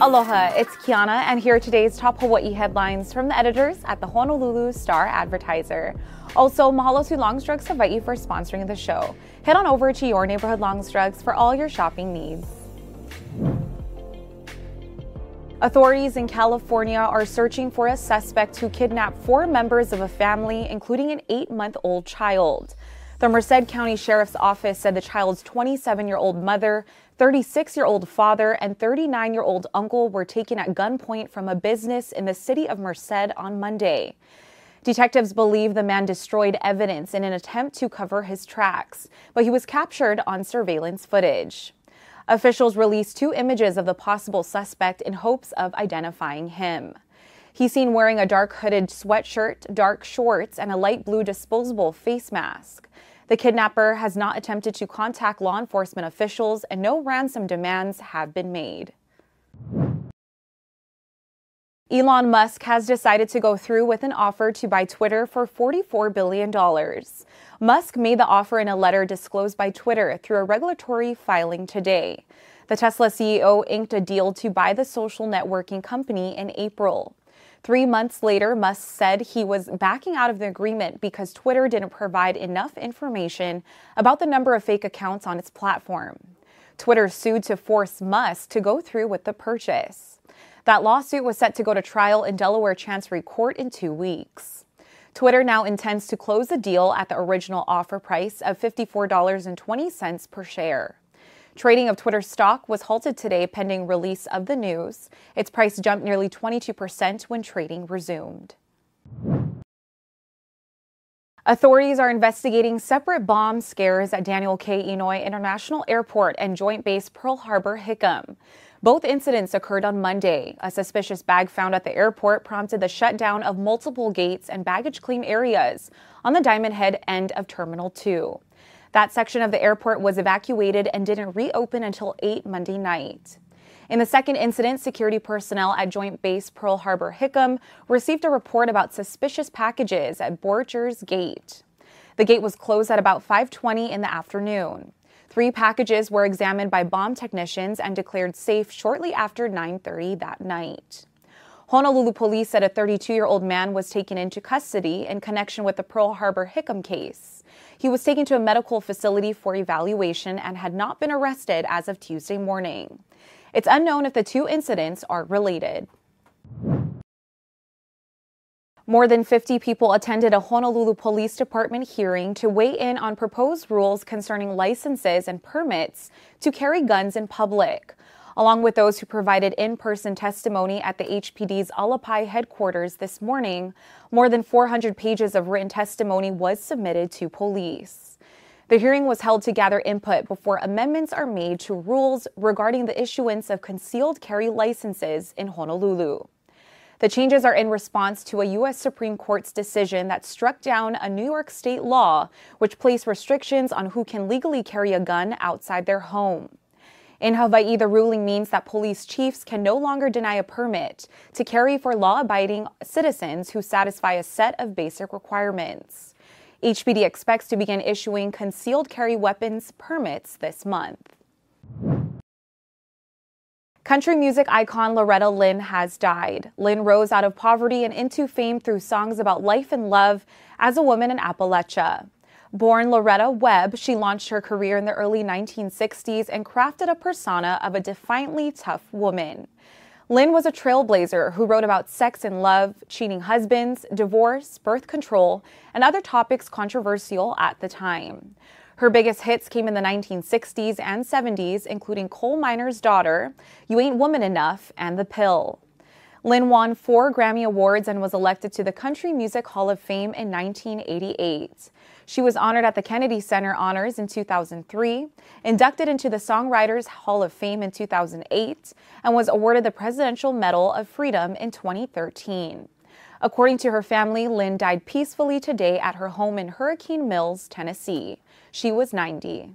Aloha, it's Kiana, and here are today's top Hawaii headlines from the editors at the Honolulu Star Advertiser. Also, mahalo to Longs Drugs Hawaii for sponsoring the show. Head on over to your neighborhood Longs Drugs for all your shopping needs. Authorities in California are searching for a suspect who kidnapped four members of a family, including an eight month old child. The Merced County Sheriff's Office said the child's 27 year old mother, 36 year old father, and 39 year old uncle were taken at gunpoint from a business in the city of Merced on Monday. Detectives believe the man destroyed evidence in an attempt to cover his tracks, but he was captured on surveillance footage. Officials released two images of the possible suspect in hopes of identifying him. He's seen wearing a dark hooded sweatshirt, dark shorts, and a light blue disposable face mask. The kidnapper has not attempted to contact law enforcement officials, and no ransom demands have been made. Elon Musk has decided to go through with an offer to buy Twitter for $44 billion. Musk made the offer in a letter disclosed by Twitter through a regulatory filing today. The Tesla CEO inked a deal to buy the social networking company in April. Three months later, Musk said he was backing out of the agreement because Twitter didn't provide enough information about the number of fake accounts on its platform. Twitter sued to force Musk to go through with the purchase. That lawsuit was set to go to trial in Delaware Chancery Court in two weeks. Twitter now intends to close the deal at the original offer price of $54.20 per share. Trading of Twitter stock was halted today pending release of the news. Its price jumped nearly 22% when trading resumed. Authorities are investigating separate bomb scares at Daniel K. Inouye International Airport and Joint Base Pearl Harbor Hickam. Both incidents occurred on Monday. A suspicious bag found at the airport prompted the shutdown of multiple gates and baggage claim areas on the Diamond Head end of Terminal 2. That section of the airport was evacuated and didn't reopen until 8 Monday night. In the second incident, security personnel at Joint Base Pearl Harbor Hickam received a report about suspicious packages at Borchers Gate. The gate was closed at about 5:20 in the afternoon. Three packages were examined by bomb technicians and declared safe shortly after 9:30 that night. Honolulu police said a 32-year-old man was taken into custody in connection with the Pearl Harbor Hickam case. He was taken to a medical facility for evaluation and had not been arrested as of Tuesday morning. It's unknown if the two incidents are related. More than 50 people attended a Honolulu Police Department hearing to weigh in on proposed rules concerning licenses and permits to carry guns in public along with those who provided in person testimony at the HPD's Alapai headquarters this morning. More than 400 pages of written testimony was submitted to police. The hearing was held to gather input before amendments are made to rules regarding the issuance of concealed carry licenses in Honolulu. The changes are in response to a U.S. Supreme Court's decision that struck down a New York state law which placed restrictions on who can legally carry a gun outside their home. In Hawaii, the ruling means that police chiefs can no longer deny a permit to carry for law abiding citizens who satisfy a set of basic requirements. HPD expects to begin issuing concealed carry weapons permits this month. Country music icon Loretta Lynn has died. Lynn rose out of poverty and into fame through songs about life and love as a woman in Appalachia. Born Loretta Webb, she launched her career in the early 1960s and crafted a persona of a defiantly tough woman. Lynn was a trailblazer who wrote about sex and love, cheating husbands, divorce, birth control, and other topics controversial at the time. Her biggest hits came in the 1960s and 70s, including Coal Miner's Daughter, You Ain't Woman Enough, and The Pill. Lynn won four Grammy Awards and was elected to the Country Music Hall of Fame in 1988. She was honored at the Kennedy Center Honors in 2003, inducted into the Songwriters Hall of Fame in 2008, and was awarded the Presidential Medal of Freedom in 2013. According to her family, Lynn died peacefully today at her home in Hurricane Mills, Tennessee. She was 90.